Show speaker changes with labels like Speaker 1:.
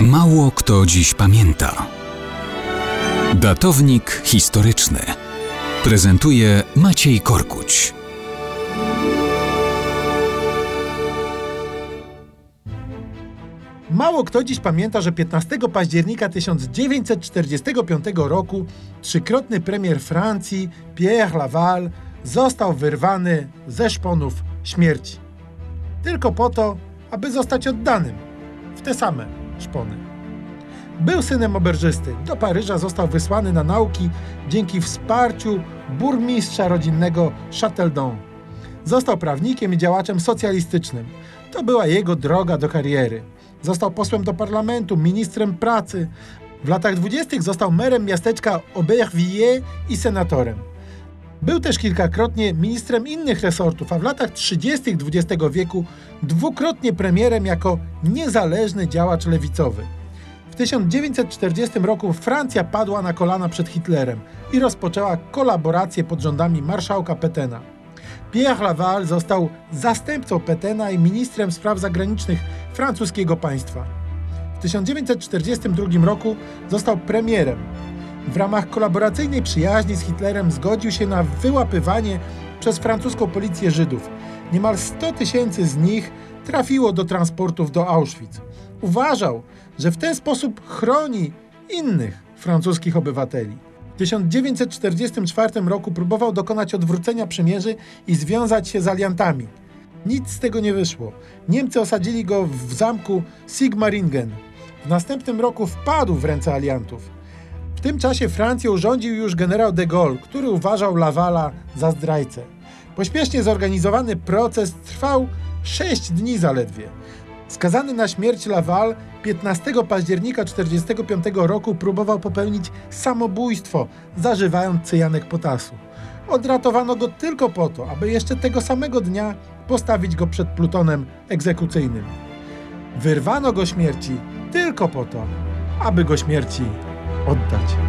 Speaker 1: Mało kto dziś pamięta. Datownik historyczny prezentuje Maciej Korkuć.
Speaker 2: Mało kto dziś pamięta, że 15 października 1945 roku trzykrotny premier Francji Pierre Laval został wyrwany ze szponów śmierci. Tylko po to, aby zostać oddanym w te same szpony. Był synem oberżysty. Do Paryża został wysłany na nauki dzięki wsparciu burmistrza rodzinnego Châteldon. Został prawnikiem i działaczem socjalistycznym. To była jego droga do kariery. Został posłem do parlamentu, ministrem pracy. W latach dwudziestych został merem miasteczka Aubervilliers i senatorem. Był też kilkakrotnie ministrem innych resortów, a w latach 30. XX wieku dwukrotnie premierem jako niezależny działacz lewicowy. W 1940 roku Francja padła na kolana przed Hitlerem i rozpoczęła kolaborację pod rządami marszałka Petena. Pierre Laval został zastępcą Petena i ministrem spraw zagranicznych francuskiego państwa. W 1942 roku został premierem. W ramach kolaboracyjnej przyjaźni z Hitlerem zgodził się na wyłapywanie przez francuską policję Żydów. Niemal 100 tysięcy z nich trafiło do transportów do Auschwitz. Uważał, że w ten sposób chroni innych francuskich obywateli. W 1944 roku próbował dokonać odwrócenia przymierzy i związać się z aliantami. Nic z tego nie wyszło. Niemcy osadzili go w zamku Sigmaringen. W następnym roku wpadł w ręce aliantów. Tym czasie Francją rządził już generał de Gaulle, który uważał Lavala za zdrajcę. Pośpiesznie zorganizowany proces trwał 6 dni zaledwie. Skazany na śmierć Laval 15 października 1945 roku próbował popełnić samobójstwo, zażywając cyjanek potasu. Odratowano go tylko po to, aby jeszcze tego samego dnia postawić go przed plutonem egzekucyjnym. Wyrwano go śmierci tylko po to, aby go śmierci oddać.